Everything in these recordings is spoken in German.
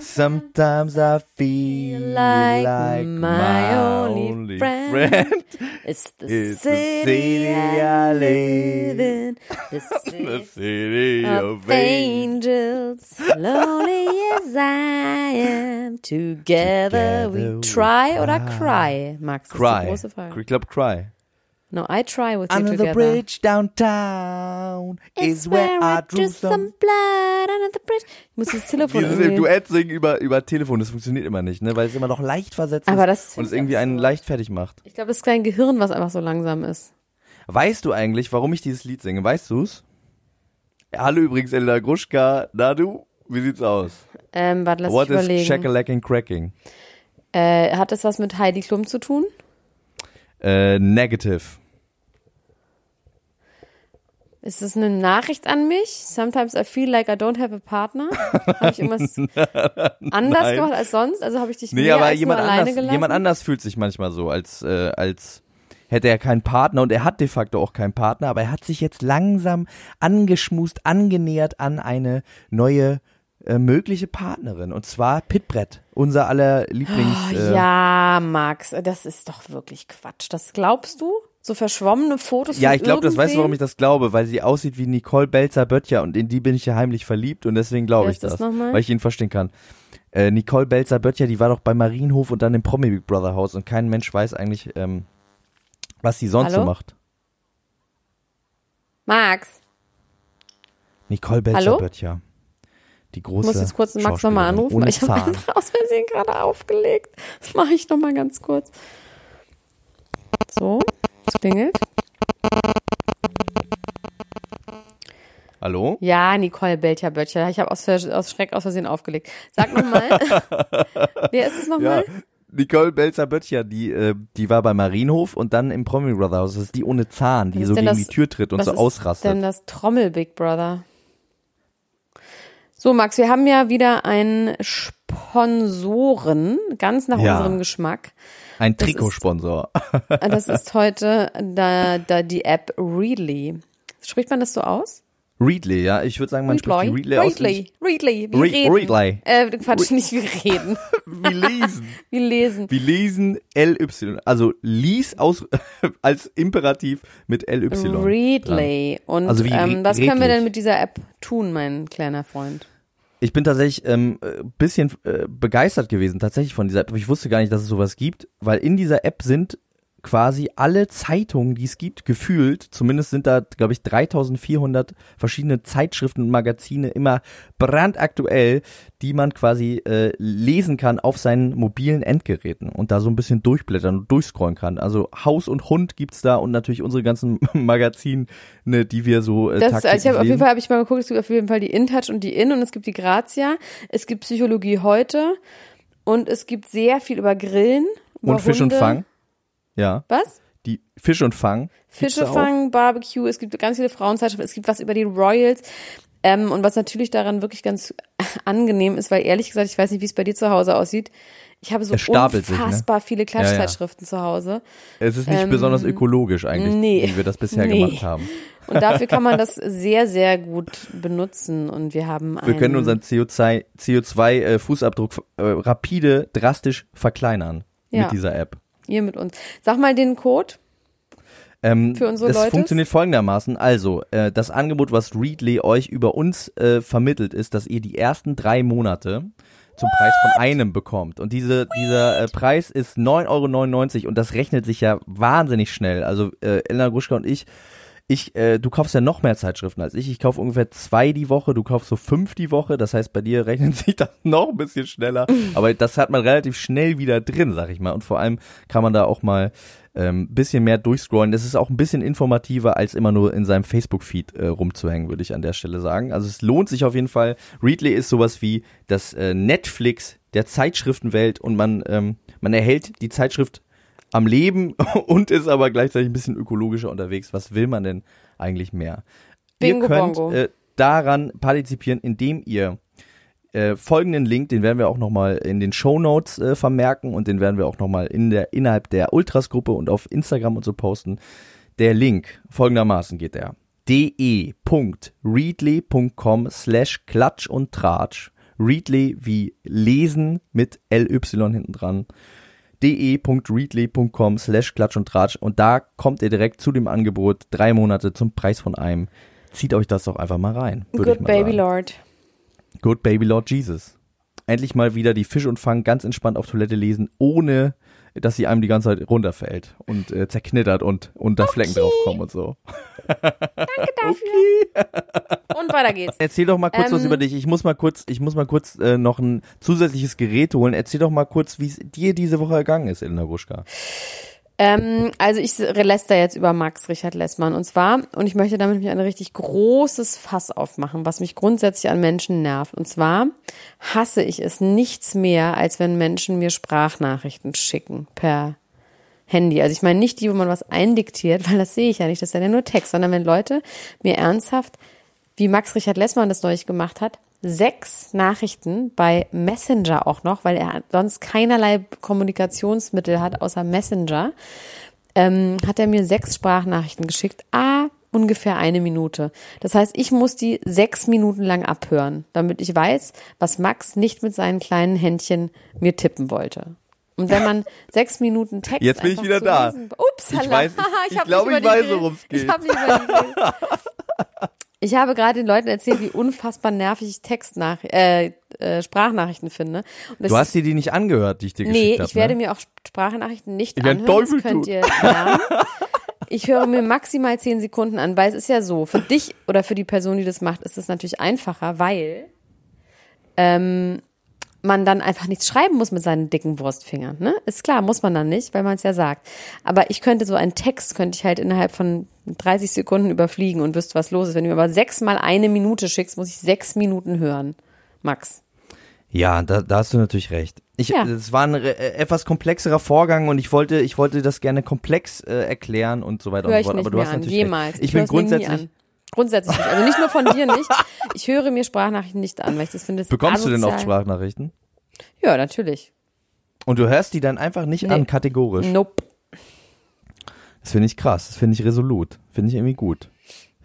Sometimes I feel like, like my, only friend, It's the is city, the city I I live in. The city the city of of angels. Lonely as I am. Together, we Together we try oder cry. cry, Max? Ist die Cry. große Frage. Ich glaube, cry. No, I try with you Under the together. bridge downtown is where I drew some. blood under the bridge. Ich muss das Telefon Dieses irgendwie... Duett singen über, über Telefon, das funktioniert immer nicht, ne? Weil es immer noch leicht versetzt Aber ist und es ich irgendwie einen leicht fertig macht. Ich glaube, das ist dein Gehirn, was einfach so langsam ist. Weißt du eigentlich, warum ich dieses Lied singe? Weißt du's? Hallo übrigens, Elena Gruschka. Na du, wie sieht's aus? Ähm, warte, lass What mich is überlegen. shackalacking cracking? Äh, hat das was mit Heidi Klum zu tun? Äh, negative. Ist das eine Nachricht an mich? Sometimes I feel like I don't have a partner. Habe ich irgendwas anders Nein. gemacht als sonst? Also habe ich dich Nee, mehr aber als jemand nur alleine anders, gelassen? jemand anders fühlt sich manchmal so, als, äh, als hätte er keinen Partner und er hat de facto auch keinen Partner, aber er hat sich jetzt langsam angeschmust, angenähert an eine neue äh, mögliche Partnerin und zwar Pitbrett, unser aller Lieblings. Oh, äh, ja, Max, das ist doch wirklich Quatsch. Das glaubst du? So verschwommene Fotos Ja, ich glaube, das weißt du, warum ich das glaube, weil sie aussieht wie Nicole Belzer-Böttcher und in die bin ich ja heimlich verliebt und deswegen glaube ich das weil ich ihn verstehen kann. Äh, Nicole Belzer-Böttcher, die war doch bei Marienhof und dann im Promi Big Brother Haus und kein Mensch weiß eigentlich, ähm, was sie sonst Hallo? so macht. Max, Nicole? Belzer-Böttcher. Die ich große muss jetzt kurz den Max nochmal anrufen, weil ich habe einfach aus Versehen gerade aufgelegt. Das mache ich nochmal ganz kurz. So, es klingelt. Hallo? Ja, Nicole Belcher Böttcher. Ich habe aus, aus Schreck aus Versehen aufgelegt. Sag nochmal. Wer ist es Ja, nochmal? Nicole Belzer-Böttcher, die, äh, die war bei Marienhof und dann im Promi Brother Haus. Das ist die ohne Zahn, die Was ist so gegen das- die Tür tritt und Was so ist ausrastet. denn das Trommel Big Brother? So, Max, wir haben ja wieder einen Sponsoren, ganz nach Ja. unserem Geschmack. Ein das ist- Trikotsponsor. Das ist heute da, da die App Readly. Spricht man das so aus? Readly, ja. Ich würde sagen, man spricht die Readly aus. Readly, Readly, wir Re- reden. Readly. Äh, Quatsch, nicht wir reden. Wir lesen. Wir lesen. Wir lesen LY. Also lies aus als Imperativ mit LY. dran. Readly. Und Also wie ähm, re- was können wir denn mit dieser App tun, mein kleiner Freund? Ich bin tatsächlich ähm, äh, bisschen äh, begeistert gewesen, tatsächlich von dieser App. Ich wusste gar nicht, dass es sowas gibt, weil in dieser App sind quasi alle Zeitungen, die es gibt, gefühlt, zumindest sind da, glaube ich, 3400 verschiedene Zeitschriften und Magazine immer brandaktuell, die man quasi äh, lesen kann auf seinen mobilen Endgeräten und da so ein bisschen durchblättern und durchscrollen kann. Also Haus und Hund gibt's da und natürlich unsere ganzen Magazine, die wir so äh, Das, also ich habe auf jeden. Fall habe ich mal geguckt, es gibt auf jeden Fall die InTouch und die In und es gibt die Grazia, es gibt Psychologie heute und es gibt sehr viel über Grillen, über und Fisch und Hunde. Fang. Ja. Was? Die Fisch und Fang. Fische auch. fangen, Barbecue, es gibt ganz viele Frauenzeitschriften, es gibt was über die Royals. Ähm, und was natürlich daran wirklich ganz angenehm ist, weil ehrlich gesagt, ich weiß nicht, wie es bei dir zu Hause aussieht. Ich habe so stapelt sich, ne? unfassbar viele ja. Klatschzeitschriften zu Hause. Es ist nicht Ähm, besonders ökologisch eigentlich, nee. wie wir das bisher Nee. gemacht haben. Und dafür kann man das sehr, sehr gut benutzen. Und wir haben Wir können unseren CO2, CO2-Fußabdruck äh, rapide, drastisch verkleinern Ja. mit dieser App. Ihr mit uns. Sag mal den Code. Ähm, Für unsere das Leute? funktioniert folgendermaßen. Also, äh, das Angebot, was Readly euch über uns äh, vermittelt, ist, dass ihr die ersten drei Monate zum Preis von einem bekommt. Und diese, dieser äh, Preis ist 9,99 Euro und das rechnet sich ja wahnsinnig schnell. Also äh, Elena Gruschka und ich, ich, äh, du kaufst ja noch mehr Zeitschriften als ich. Ich kaufe ungefähr zwei die Woche, du kaufst so fünf die Woche. Das heißt, bei dir rechnet sich das noch ein bisschen schneller. Aber das hat man relativ schnell wieder drin, sag ich mal. Und vor allem kann man da auch mal ähm, bisschen mehr durchscrollen. Das ist auch ein bisschen informativer, als immer nur in seinem Facebook-Feed äh, rumzuhängen, würde ich an der Stelle sagen. Also es lohnt sich auf jeden Fall. Readly ist sowas wie das äh, Netflix der Zeitschriftenwelt und man, ähm, man erhält die Zeitschrift am Leben und ist aber gleichzeitig ein bisschen ökologischer unterwegs. Was will man denn eigentlich mehr? Bingo ihr könnt äh, daran partizipieren, indem ihr äh, folgenden Link, den werden wir auch nochmal in den Show Notes äh, vermerken und den werden wir auch nochmal in der, innerhalb der Ultras-Gruppe und auf Instagram und so posten. Der Link folgendermaßen geht der de.readly.com slash klatsch und tratsch. Readly wie lesen mit LY hinten dran de.readly.com slash klatsch und tratsch und da kommt ihr direkt zu dem Angebot, drei Monate zum Preis von einem. Zieht euch das doch einfach mal rein. Good mal Baby sagen. Lord. Good Baby Lord Jesus. Endlich mal wieder die Fisch und Fang ganz entspannt auf Toilette lesen, ohne dass sie einem die ganze Zeit runterfällt und äh, zerknittert und, und da Flecken draufkommen und so. Und weiter geht's. Erzähl doch mal kurz was Ähm, über dich. Ich muss mal kurz, ich muss mal kurz äh, noch ein zusätzliches Gerät holen. Erzähl doch mal kurz, wie es dir diese Woche ergangen ist, Elena Gruschka. Ähm, also ich läster jetzt über Max Richard Lessmann und zwar, und ich möchte damit mich ein richtig großes Fass aufmachen, was mich grundsätzlich an Menschen nervt. Und zwar hasse ich es nichts mehr, als wenn Menschen mir Sprachnachrichten schicken per Handy. Also ich meine nicht die, wo man was eindiktiert, weil das sehe ich ja nicht, das ist ja nur Text, sondern wenn Leute mir ernsthaft, wie Max Richard Lessmann das neulich gemacht hat, sechs Nachrichten bei Messenger auch noch, weil er sonst keinerlei Kommunikationsmittel hat außer Messenger, ähm, hat er mir sechs Sprachnachrichten geschickt. Ah, ungefähr eine Minute. Das heißt, ich muss die sechs Minuten lang abhören, damit ich weiß, was Max nicht mit seinen kleinen Händchen mir tippen wollte. Und wenn man sechs Minuten Text Jetzt bin ich wieder da. Lesen, ups, Ich Hala. weiß- ich hab glaube, ich weiß, geredet. worum's geht. Ich habe nicht über die geredet. Ich habe gerade den Leuten erzählt, wie unfassbar nervig ich Textnach äh, äh, Sprachnachrichten finde. Du hast dir die nicht angehört, die ich dir Nee, geschickt habe. ich werde ne? mir auch Sprachnachrichten nicht Ich anhören. Teufel das könnt tun. ihr lernen. Ich höre mir maximal zehn Sekunden an, weil es ist ja so, für dich oder für die Person, die das macht, ist es natürlich einfacher, weil ähm, man dann einfach nichts schreiben muss mit seinen dicken Wurstfingern. Ne? Ist klar, muss man dann nicht, weil man es ja sagt. Aber ich könnte so einen Text, könnte ich halt innerhalb von 30 Sekunden überfliegen und wüsste, was los ist. Wenn du mir aber sechsmal eine Minute schickst, muss ich sechs Minuten hören. Max. Ja, da, da hast du natürlich recht. Ich, Ja. Es war ein äh, etwas komplexerer Vorgang und ich wollte, ich wollte das gerne komplex äh, erklären und so weiter Höre und ich so fort. Aber du hast an, natürlich jemals. recht. Ich, bin mir nie grundsätzlich. Grundsätzlich nicht. Also nicht nur von dir nicht. Ich höre mir Sprachnachrichten nicht an, weil ich das finde. das Bekommst du denn oft asozial. Sprachnachrichten? Ja, natürlich. Und du hörst die dann einfach nicht Nee. an, kategorisch. Nope. Das finde ich krass. Das finde ich resolut. Finde ich irgendwie gut.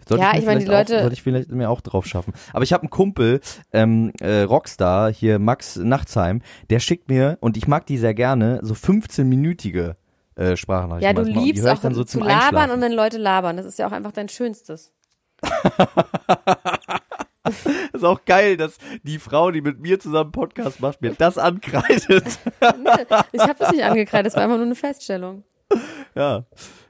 Sollte Ja, mir ich meine, die Leute- Auch, sollte ich vielleicht mir auch drauf schaffen. Aber ich habe einen Kumpel, ähm, äh, Rockstar, hier Max Nachtsheim, der schickt mir, und ich mag die sehr gerne, so 15-minütige äh, Sprachnachrichten. Ja, du liebst ich auch dann so zu zum labern Einschlafen. und wenn Leute labern. Das ist ja auch einfach dein Schönstes. Das ist auch geil, dass die Frau, die mit mir zusammen Podcast macht, mir das ankreidet. Ich habe das nicht angekreidet, das war einfach nur eine Feststellung. ja,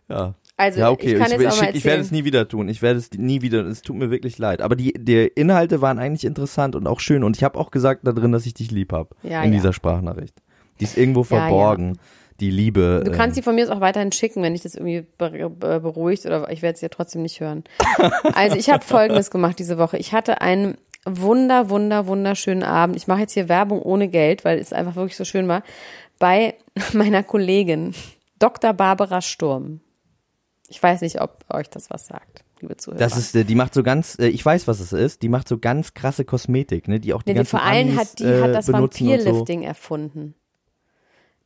ja. Also, Ja, okay. ich kann Ich, jetzt ich, ich werde es nie wieder tun. Ich werde es nie wieder. Es tut mir wirklich leid. Aber die, die Inhalte waren eigentlich interessant und auch schön. Und ich habe auch gesagt da drin, dass ich dich lieb habe. Ja, in ja. dieser Sprachnachricht. Die ist irgendwo verborgen. Die Liebe. Du kannst sie ähm, von mir auch weiterhin schicken, wenn dich das irgendwie be beruhigt oder ich werde es ja trotzdem nicht hören. Also ich habe Folgendes gemacht diese Woche. Ich hatte einen wunder, wunder, wunderschönen Abend. Ich mache jetzt hier Werbung ohne Geld, weil es einfach wirklich so schön war. Bei meiner Kollegin Dr. Barbara Sturm. Ich weiß nicht, ob euch das was sagt, liebe Zuhörer. das ist, äh, die macht so ganz, äh, ich weiß, was es ist, die macht so ganz krasse Kosmetik, ne, die auch die die ganzen vor allem Amis, hat die äh, hat das und so. Vampirlifting erfunden.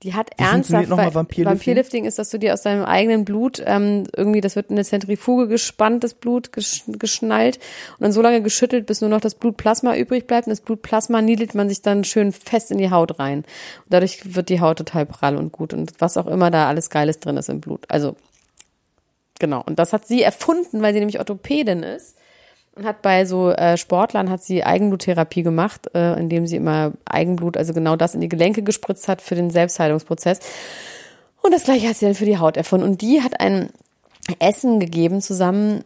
Die hat Wie ernsthaft, nochmal Vampirlifting? Vampirlifting ist, dass du dir aus deinem eigenen Blut ähm, irgendwie, das wird in eine Zentrifuge gespannt, das Blut gesch geschnallt und dann so lange geschüttelt, bis nur noch das Blutplasma übrig bleibt. Und das Blutplasma niedelt man sich dann schön fest in die Haut rein. Und dadurch wird die Haut total prall und gut und was auch immer da alles Geiles drin ist im Blut. Also Genau. Und das hat sie erfunden, weil sie nämlich Orthopädin ist und hat bei so äh, Sportlern hat sie Eigenbluttherapie gemacht, äh, indem sie immer Eigenblut, also genau das in die Gelenke gespritzt hat für den Selbstheilungsprozess. Und das gleiche hat sie dann für die Haut erfunden. Und die hat ein Essen gegeben zusammen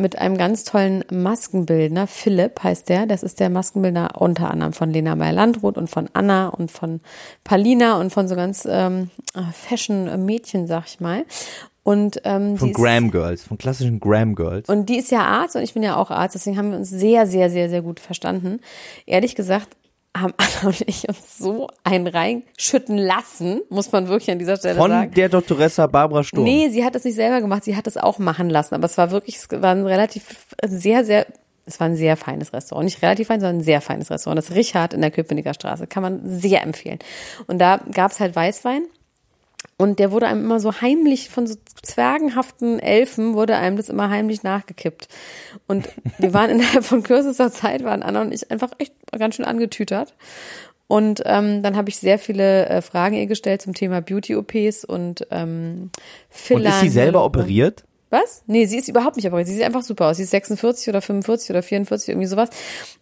mit einem ganz tollen Maskenbildner. Philipp heißt der. Das ist der Maskenbildner unter anderem von Lena Meyer-Landrut und von Anna und von Palina und von so ganz ähm, Fashion-Mädchen, sag ich mal. Und, ähm, Von ist- Graham Girls, von klassischen Graham Girls. und die ist ja Arzt und ich bin ja auch Arzt, deswegen haben wir uns sehr, sehr, sehr, sehr gut verstanden. Ehrlich gesagt haben Anna und ich uns so ein reinschütten lassen, muss man wirklich an dieser Stelle Von sagen. der Doktoressa Barbara Sturm. Nee, sie hat es nicht selber gemacht, sie hat es auch machen lassen, aber es war wirklich, es war ein relativ, sehr, sehr, es war ein sehr feines Restaurant. Nicht relativ fein, sondern ein sehr feines Restaurant. Das Richard in der Köpenicker Straße. Kann man sehr empfehlen. Und da gab es halt Weißwein. Und der wurde einem immer so heimlich von so zwergenhaften Elfen wurde einem das immer heimlich nachgekippt. Und wir waren innerhalb von kürzester Zeit, waren Anna und ich einfach echt ganz schön angetütert. Und ähm, dann habe ich sehr viele äh, Fragen ihr gestellt zum Thema Beauty-OPs und ähm, Und Filler. ist sie selber operiert? Was? Nee, sie ist überhaupt nicht operiert. Sie sieht einfach super aus. Sie ist 46 oder 45 oder 44, irgendwie sowas.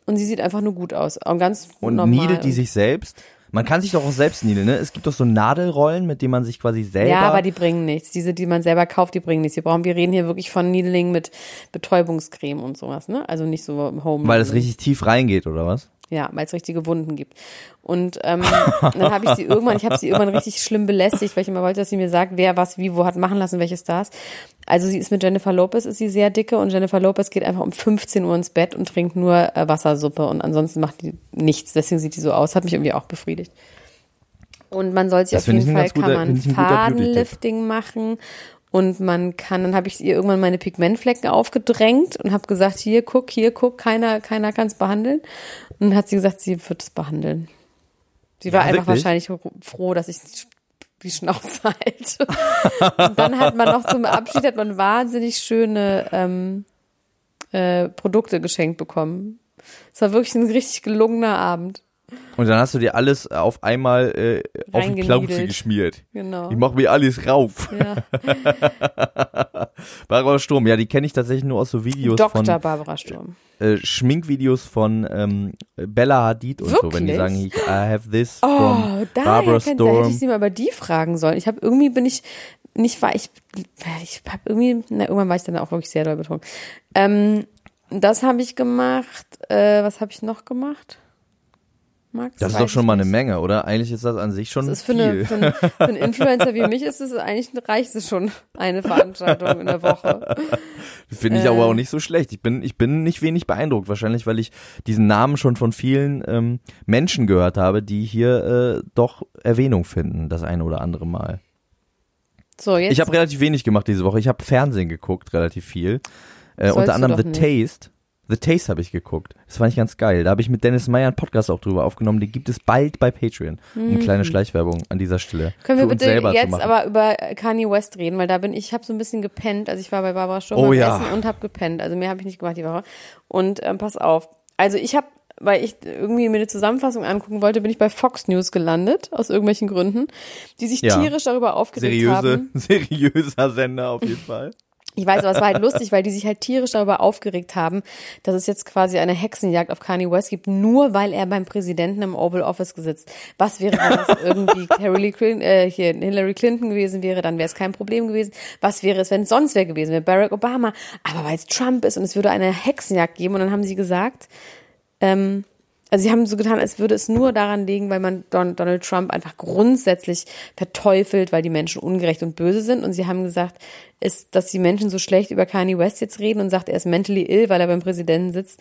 Und sie sieht einfach nur gut aus. Und ganz Und normal. niedelt die sich selbst? Man kann sich doch auch selbst niedeln, ne? Es gibt doch so Nadelrollen, mit denen man sich quasi selber. Ja, aber die bringen nichts. Diese, die man selber kauft, die bringen nichts. Wir brauchen, wir reden hier wirklich von Needling mit Betäubungscreme und sowas, ne? Also nicht so Home. weil es richtig tief reingeht, oder was? Ja, weil es richtige Wunden gibt. Und ähm, dann habe ich sie irgendwann, ich habe sie irgendwann richtig schlimm belästigt, weil ich immer wollte, dass sie mir sagt, wer was wie wo hat machen lassen, welche Stars. Also sie ist mit Jennifer Lopez, ist sie sehr dicke und Jennifer Lopez geht einfach um 15 Uhr ins Bett und trinkt nur äh, Wassersuppe und ansonsten macht die nichts. Deswegen sieht die so aus. Hat mich irgendwie auch befriedigt. Und man soll sich Das auf jeden Fall guter- kann man. Fadenlifting machen und man kann, dann habe ich ihr irgendwann meine Pigmentflecken aufgedrängt und habe gesagt, hier guck, hier guck, keiner, keiner kann es behandeln. Und dann hat sie gesagt, sie wird es behandeln. Sie war Ja, einfach wirklich? wahrscheinlich froh, dass ich die Schnauze halte. und dann hat man noch zum Abschied hat man wahnsinnig schöne ähm, äh, Produkte geschenkt bekommen. Es war wirklich ein richtig gelungener Abend. Und dann hast du dir alles auf einmal äh, auf die Reingeniedelt. geschmiert. Genau. Ich mach mir alles rauf. Ja. Barbara Sturm, ja, die kenne ich tatsächlich nur aus so Videos Dr. von Barbara Sturm. äh, Schminkvideos von ähm, Bella Hadid und so, wenn die Wirklich? sagen, ich, I have this Oh, from Barbara kennt sie, hätte ich sie mal über die fragen sollen. Ich habe irgendwie bin ich nicht war ich ich habe irgendwie na, irgendwann war ich dann auch wirklich sehr doll betrunken. Ähm, das habe ich gemacht. Äh, was habe ich noch gemacht? Max? Das ist doch schon mal eine. Menge, oder? Eigentlich ist das an sich schon Das ist für, viel. eine, für, einen, für einen Influencer wie mich ist es eigentlich reicht es schon eine Veranstaltung in der Woche. Finde ich Äh. aber auch nicht so schlecht. Ich bin, ich bin nicht wenig beeindruckt. Wahrscheinlich, weil ich diesen Namen schon von vielen ähm, Menschen gehört habe, die hier äh, doch Erwähnung finden, das eine oder andere Mal. So jetzt Ich habe relativ wenig gemacht diese Woche. Ich habe Fernsehen geguckt, relativ viel. Äh, unter anderem The nicht. Taste. The Taste habe ich geguckt. Das fand ich ganz geil. Da habe ich mit Dennis Meyer einen Podcast auch drüber aufgenommen. Den gibt es bald bei Patreon. Eine kleine Schleichwerbung an dieser Stelle. Mhm. Können wir bitte jetzt aber über Kanye West reden, weil da bin ich, ich habe so ein bisschen gepennt. Also ich war bei Barbara Sturm Oh ja. Essen und habe gepennt. Also mehr habe ich nicht gemacht die Woche. Und ähm, pass auf. Also ich habe, weil ich irgendwie mir eine Zusammenfassung angucken wollte, bin ich bei Fox News gelandet, aus irgendwelchen Gründen, die sich Ja. tierisch darüber aufgeregt Seriöse, haben. seriöser Sender auf jeden Fall. Ich weiß, aber es war halt lustig, weil die sich halt tierisch darüber aufgeregt haben, dass es jetzt quasi eine Hexenjagd auf Kanye West gibt, nur weil er beim Präsidenten im Oval Office gesitzt. Was wäre, wenn es irgendwie Hillary Clinton, äh, hier Hillary Clinton gewesen wäre, dann wäre es kein Problem gewesen. Was wäre es, wenn es sonst wer gewesen wäre, Barack Obama. Aber weil es Trump ist und es würde eine Hexenjagd geben und dann haben sie gesagt, ähm, also sie haben so getan, als würde es nur daran liegen, weil man Don Donald Trump einfach grundsätzlich verteufelt, weil die Menschen ungerecht und böse sind. Und sie haben gesagt, ist, dass die Menschen so schlecht über Kanye West jetzt reden und sagt, er ist mentally ill, weil er beim Präsidenten sitzt,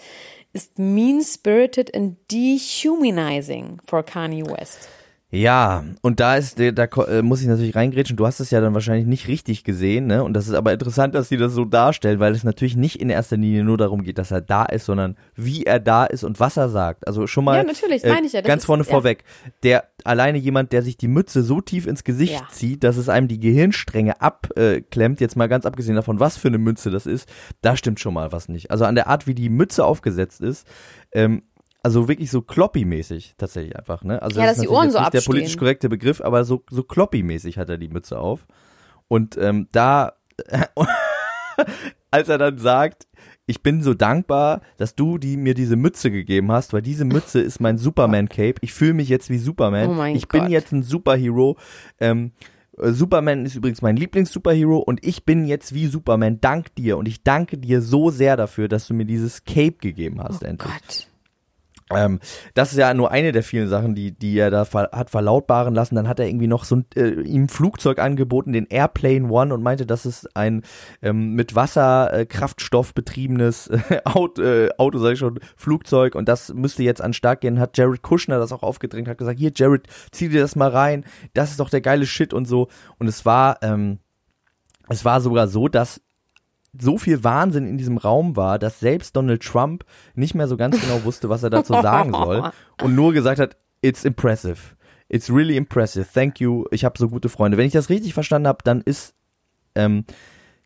ist mean-spirited and dehumanizing for Kanye West. Ja, und da ist da äh, muss ich natürlich reingrätschen. Du hast es ja dann wahrscheinlich nicht richtig gesehen, ne? Und das ist aber interessant, dass sie das so darstellen, weil es natürlich nicht in erster Linie nur darum geht, dass er da ist, sondern wie er da ist und was er sagt. Also schon mal Ja, natürlich, meine ich ja, das ganz ist- vorne ja. vorweg. Der alleine jemand, der sich die Mütze so tief ins Gesicht Ja. zieht, dass es einem die Gehirnstränge abklemmt, jetzt mal ganz abgesehen davon, was für eine Mütze das ist, da stimmt schon mal was nicht. Also an der Art, wie die Mütze aufgesetzt ist, ähm, also wirklich so kloppy-mäßig tatsächlich einfach, ne? Also Ja, das dass ist die Ohren so nicht der abstehen. politisch korrekte Begriff, aber so, so kloppy-mäßig hat er die Mütze auf. Und ähm, da als er dann sagt, ich bin so dankbar, dass du die, mir diese Mütze gegeben hast, weil diese Mütze ist mein Superman-Cape. Ich fühle mich jetzt wie Superman. Oh mein ich bin Gott. jetzt ein Superhero. Ähm, äh, Superman ist übrigens mein Lieblings-Superhero und ich bin jetzt wie Superman dank dir und ich danke dir so sehr dafür, dass du mir dieses Cape gegeben hast endlich. Gott. Ähm, das ist ja nur eine der vielen Sachen, die, die er da ver hat verlautbaren lassen. Dann hat er irgendwie noch so ein, äh, ihm Flugzeug angeboten, den Airplane One, und meinte, das ist ein ähm, mit Wasserkraftstoff äh, betriebenes äh, Auto, äh, Auto, sag ich schon, Flugzeug. Und das müsste jetzt an Start gehen. Hat Jared Kushner das auch aufgedrängt, hat gesagt, hier Jared, zieh dir das mal rein. Das ist doch der geile Shit und so. Und es war, ähm, es war sogar so, dass so viel Wahnsinn in diesem Raum war, dass selbst Donald Trump nicht mehr so ganz genau wusste, was er dazu sagen soll und nur gesagt hat, it's impressive. It's really impressive. Thank you. Ich habe so gute Freunde. Wenn ich das richtig verstanden habe, dann ist ähm,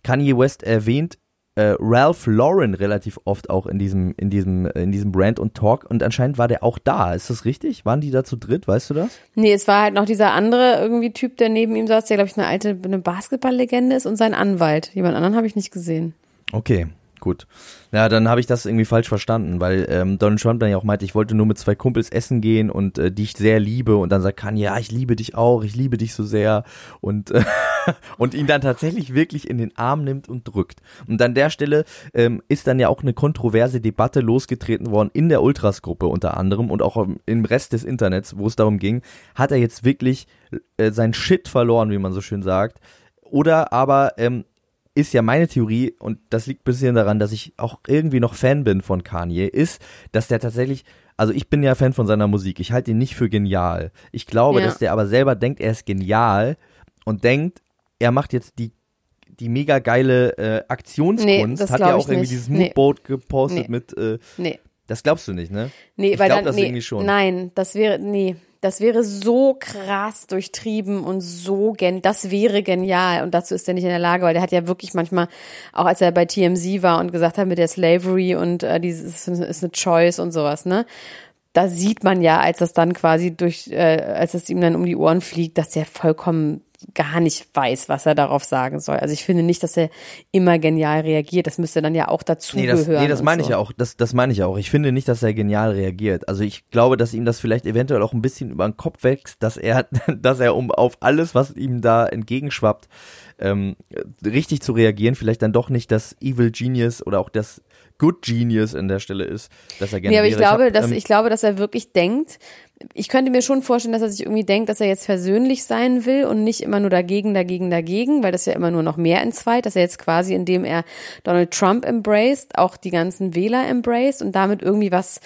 Kanye West erwähnt äh, Ralph Lauren relativ oft auch in diesem in diesem in diesem Brand und Talk und anscheinend war der auch da. Ist das richtig? Waren die da zu dritt? Weißt du das? Nee, es war halt noch dieser andere irgendwie Typ, der neben ihm saß, der glaube ich eine alte eine Basketballlegende ist und sein Anwalt. Jemand anderen habe ich nicht gesehen. Okay, gut. Ja, dann habe ich das irgendwie falsch verstanden, weil ähm, Donald Trump dann ja auch meinte, ich wollte nur mit zwei Kumpels essen gehen und äh, die ich sehr liebe und dann sagt Kanye, ja, ich liebe dich auch, ich liebe dich so sehr und äh, und ihn dann tatsächlich wirklich in den Arm nimmt und drückt. Und an der Stelle ähm, ist dann ja auch eine kontroverse Debatte losgetreten worden in der Ultras-Gruppe unter anderem und auch im- im Rest des Internets, wo es darum ging, hat er jetzt wirklich äh, sein Shit verloren, wie man so schön sagt, oder aber ähm, ist ja meine Theorie, und das liegt ein bisschen daran, dass ich auch irgendwie noch Fan bin von Kanye, ist, dass der tatsächlich, also ich bin ja Fan von seiner Musik, ich halte ihn nicht für genial. Ich glaube, Ja. dass der aber selber denkt, er ist genial und denkt, er macht jetzt die die mega geile äh, Aktionskunst, Nee, hat ja auch irgendwie nicht. dieses Nee. Moodboard gepostet Nee. mit, äh, Nee. das glaubst du nicht, ne? Nee, ich weil glaub dann das nee, irgendwie schon. Nein, das wäre nee, das wäre so krass durchtrieben und so gen das wäre genial und dazu ist er nicht in der Lage, weil der hat ja wirklich manchmal auch als er bei TMZ war und gesagt hat mit der Slavery und äh, dieses ist, eine Choice und sowas, ne? Da sieht man ja, als das dann quasi durch äh, als es ihm dann um die Ohren fliegt, dass er vollkommen gar nicht weiß, was er darauf sagen soll. Also ich finde nicht, dass er immer genial reagiert. Das müsste dann ja auch dazu Nee, das, gehören. nee, das meine so. ich ja auch. Das, das meine ich ja auch. Ich finde nicht, dass er genial reagiert. Also ich glaube, dass ihm das vielleicht eventuell auch ein bisschen über den Kopf wächst, dass er, dass er um auf alles, was ihm da entgegenschwappt, ähm, richtig zu reagieren, vielleicht dann doch nicht das Evil Genius oder auch das Good Genius an der Stelle ist, dass er gerne Nee, aber ich glaube, hab, dass ähm, ich glaube, dass er wirklich denkt. Ich könnte mir schon vorstellen, dass er sich irgendwie denkt, dass er jetzt versöhnlich sein will und nicht immer nur dagegen, dagegen, dagegen, weil das ja immer nur noch mehr entzweit, dass er jetzt quasi, indem er Donald Trump embraced, auch die ganzen Wähler embraced und damit irgendwie was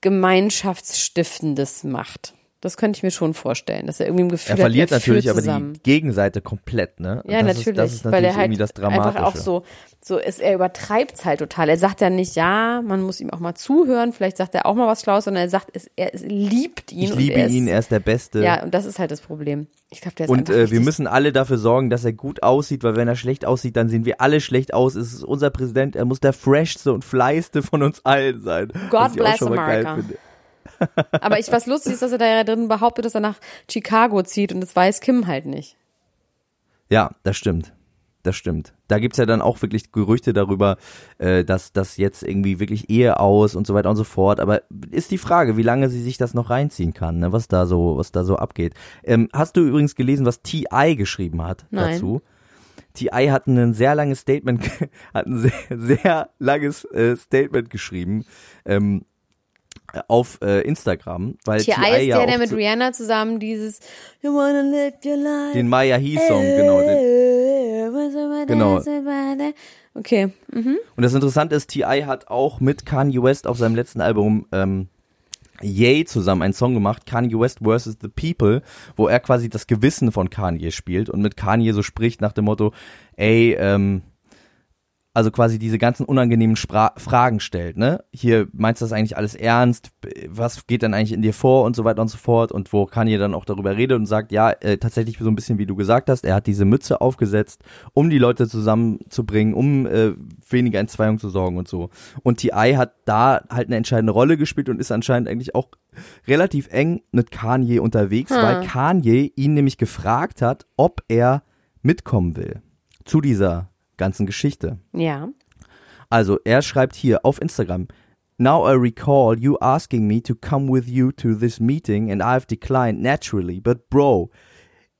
Gemeinschaftsstiftendes macht. Das könnte ich mir schon vorstellen, dass er irgendwie im Gefühl er verliert hat, er natürlich führt aber zusammen. die Gegenseite komplett, ne? Und Ja, das natürlich, Ist, das ist weil natürlich er halt irgendwie das einfach Dramatische. auch so, so ist, er übertreibt halt total. Er sagt ja nicht, ja, man muss ihm auch mal zuhören, vielleicht sagt er auch mal was Schlaues, sondern er sagt, es, er es liebt ihn. ich liebe er ist, ihn, er ist der Beste. Ja, und das ist halt das Problem. Ich glaube, der ist Und einfach äh, wir müssen alle dafür sorgen, dass er gut aussieht, weil wenn er schlecht aussieht, dann sehen wir alle schlecht aus. Es ist unser Präsident, er muss der freshste und fleißte von uns allen sein. God bless America. Aber ich, was lustig ist, dass er da ja drin behauptet, dass er nach Chicago zieht und das weiß Kim halt nicht. Ja, das stimmt. Das stimmt. Da gibt's ja dann auch wirklich Gerüchte darüber, äh, dass das jetzt irgendwie wirklich Ehe aus und so weiter und so fort. Aber ist die Frage, wie lange sie sich das noch reinziehen kann, ne? was da so, was da so abgeht. Ähm, hast du übrigens gelesen, was T.I. geschrieben hat Nein. dazu? T.I. hat ein sehr langes Statement, hat ein sehr, sehr langes äh, Statement geschrieben ähm, auf äh, Instagram, weil T.I. Ist ja der, der mit Rihanna zusammen dieses You wanna live your life. den Maya He Song, genau. Den, Genau. Okay. Mhm. Und das Interessante ist, T.I. hat auch mit Kanye West auf seinem letzten Album ähm, Yay zusammen einen Song gemacht, Kanye West vs. The People, wo er quasi das Gewissen von Kanye spielt und mit Kanye so spricht nach dem Motto, ey, ähm, also quasi diese ganzen unangenehmen Spra Fragen stellt, ne? Hier meinst du das eigentlich alles ernst? Was geht denn eigentlich in dir vor und so weiter und so fort? Und wo Kanye dann auch darüber redet und sagt, ja, äh, tatsächlich so ein bisschen wie du gesagt hast, er hat diese Mütze aufgesetzt, um die Leute zusammenzubringen, um äh, weniger Entzweiung zu sorgen und so. Und T.I. hat da halt eine entscheidende Rolle gespielt und ist anscheinend eigentlich auch relativ eng mit Kanye unterwegs, weil Kanye ihn nämlich gefragt hat, ob er mitkommen will zu dieser ganzen Geschichte. Ja. Also er schreibt hier auf Instagram, Now I recall you asking me to come with you to this meeting and I've declined naturally, but bro,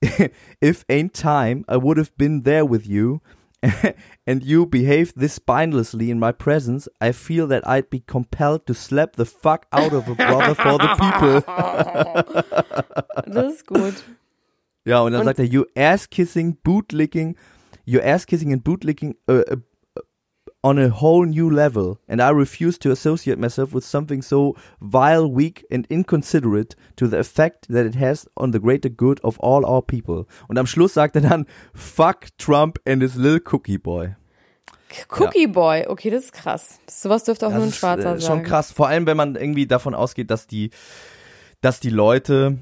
if ain't time, I would have been there with you and you behaved this spinelessly in my presence, I feel that I'd be compelled to slap the fuck out of a brother for the people. Das ist gut. Ja, und dann Und- sagt er, you ass kissing, bootlicking, you ass kissing and bootlicking uh, uh, on a whole new level. And I refuse to associate myself with something so vile, weak and inconsiderate to the effect that it has on the greater good of all our people. Und am Schluss sagt er dann, fuck Trump and his little cookie boy. Cookie Boy, okay, das ist krass. Sowas dürfte auch Das nur ein ist, Schwarzer äh, sagen. Schon krass, vor allem wenn man irgendwie davon ausgeht, dass die, dass die Leute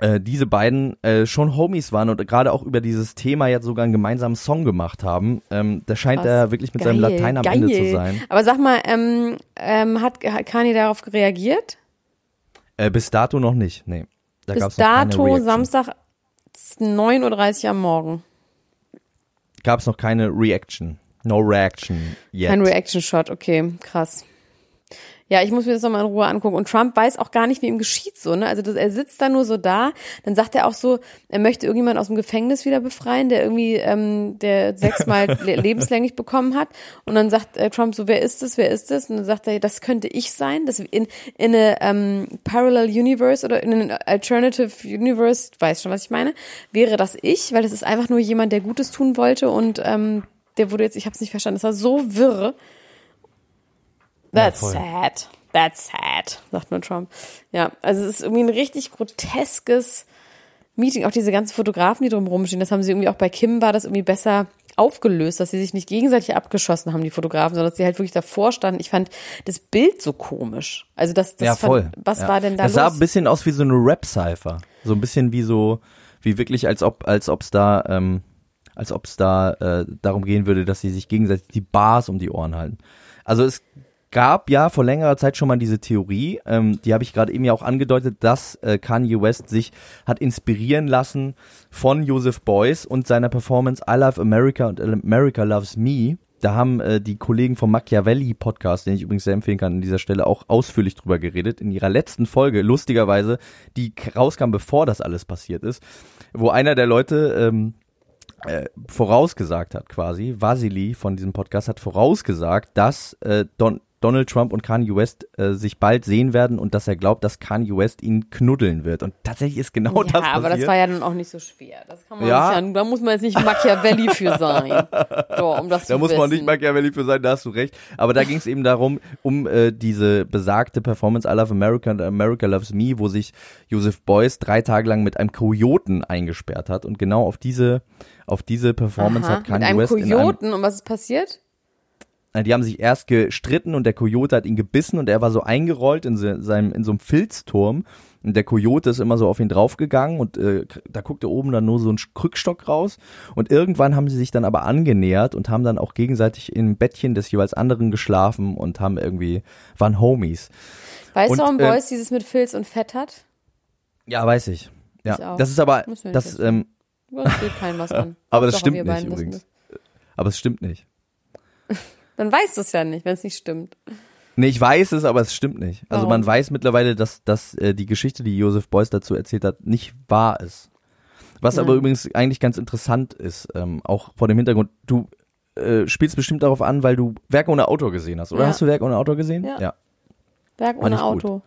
äh, diese beiden äh, schon Homies waren und gerade auch über dieses Thema jetzt sogar einen gemeinsamen Song gemacht haben. Ähm, da scheint Krass. er wirklich mit seinem Geil, Latein am geil. Ende zu sein. Aber sag mal, ähm, ähm, hat, hat Kanye darauf reagiert? Äh, bis dato noch nicht, nee. Da Bis gab's noch keine dato. Samstag 9.30 Uhr am Morgen. Gab's noch keine Reaction. No reaction yet. Kein Reaction-Shot, okay, krass. Ja, ich muss mir das nochmal in Ruhe angucken. Und Trump weiß auch gar nicht, wie ihm geschieht so, ne? Also das, er sitzt da nur so da, dann sagt er auch so, er möchte irgendjemanden aus dem Gefängnis wieder befreien, der irgendwie, ähm, der sechsmal le lebenslänglich bekommen hat. Und dann sagt äh, Trump so, wer ist das, wer ist das? Und dann sagt er, das könnte ich sein, das in, in eine ähm, Parallel Universe oder in ein Alternative Universe, weiß schon, was ich meine, wäre das ich, weil das ist einfach nur jemand, der Gutes tun wollte und ähm, der wurde jetzt, ich habe es nicht verstanden, das war so wirr. That's voll. sad. That's sad, sagt nur Trump. Ja, also es ist irgendwie ein richtig groteskes Meeting. Auch diese ganzen Fotografen, die drumherum stehen, das haben sie irgendwie auch bei Kim war das irgendwie besser aufgelöst, dass sie sich nicht gegenseitig abgeschossen haben, die Fotografen, sondern dass sie halt wirklich davor standen. Ich fand das Bild so komisch. Also das, das ja, voll. Fand, was ja. war denn da das sah los? ein bisschen aus wie so eine Rap-Cypher. So ein bisschen wie so, wie wirklich, als ob, als ob's da, ähm, als ob's da äh, darum gehen würde, dass sie sich gegenseitig die Bars um die Ohren halten. Also es gab ja vor längerer Zeit schon mal diese Theorie, ähm, die habe ich gerade eben ja auch angedeutet, dass äh, Kanye West sich hat inspirieren lassen von Joseph Beuys und seiner Performance I Love America und America Loves Me. Da haben äh, die Kollegen vom Machiavelli Podcast, den ich übrigens sehr empfehlen kann, an dieser Stelle auch ausführlich drüber geredet. In ihrer letzten Folge, lustigerweise, die rauskam, bevor das alles passiert ist, wo einer der Leute ähm, äh, vorausgesagt hat quasi, Vasili von diesem Podcast hat vorausgesagt, dass äh, Don Donald Trump und Kanye West äh, sich bald sehen werden und dass er glaubt, dass Kanye West ihn knuddeln wird. Und tatsächlich ist genau ja, das aber das passiert. war ja dann auch nicht so schwer. Das kann man Ja. nicht da muss man jetzt nicht Machiavelli für sein. So, um das da zu muss man nicht wissen. Machiavelli für sein, da hast du recht. Aber da ging es eben darum, um äh, diese besagte Performance I Love America und America Loves Me, wo sich Joseph Beuys drei Tage lang mit einem Kojoten eingesperrt hat. Und genau auf diese, auf diese Performance Aha, hat Kanye mit einem West in einem, Kojoten. Und was ist passiert? Die haben sich erst gestritten und der Kojote hat ihn gebissen und er war so eingerollt in se- seinem in so einem Filzturm und der Kojote ist immer so auf ihn draufgegangen und äh, da guckte oben dann nur so ein Krückstock raus und irgendwann haben sie sich dann aber angenähert und haben dann auch gegenseitig im Bettchen des jeweils anderen geschlafen und haben irgendwie waren Homies. Weißt Und, du, warum äh, Boys dieses mit Filz und Fett hat? Ja, weiß ich. Ja, Ich das ist aber das ähm, Das geht keinem was an. aber das stimmt nicht übrigens. Aber es stimmt nicht. weißt du es ja nicht, wenn es nicht stimmt. Nee, ich weiß es, aber es stimmt nicht. Also Warum? man weiß mittlerweile, dass, dass äh, die Geschichte, die Joseph Beuys dazu erzählt hat, nicht wahr ist. Was aber Nein. übrigens eigentlich ganz interessant ist, ähm, auch vor dem Hintergrund, du äh, spielst bestimmt darauf an, weil du Werk ohne Autor gesehen hast, oder? Ja. Hast du Werk ohne Autor gesehen? Ja. Werk War ohne nicht gut. Auto.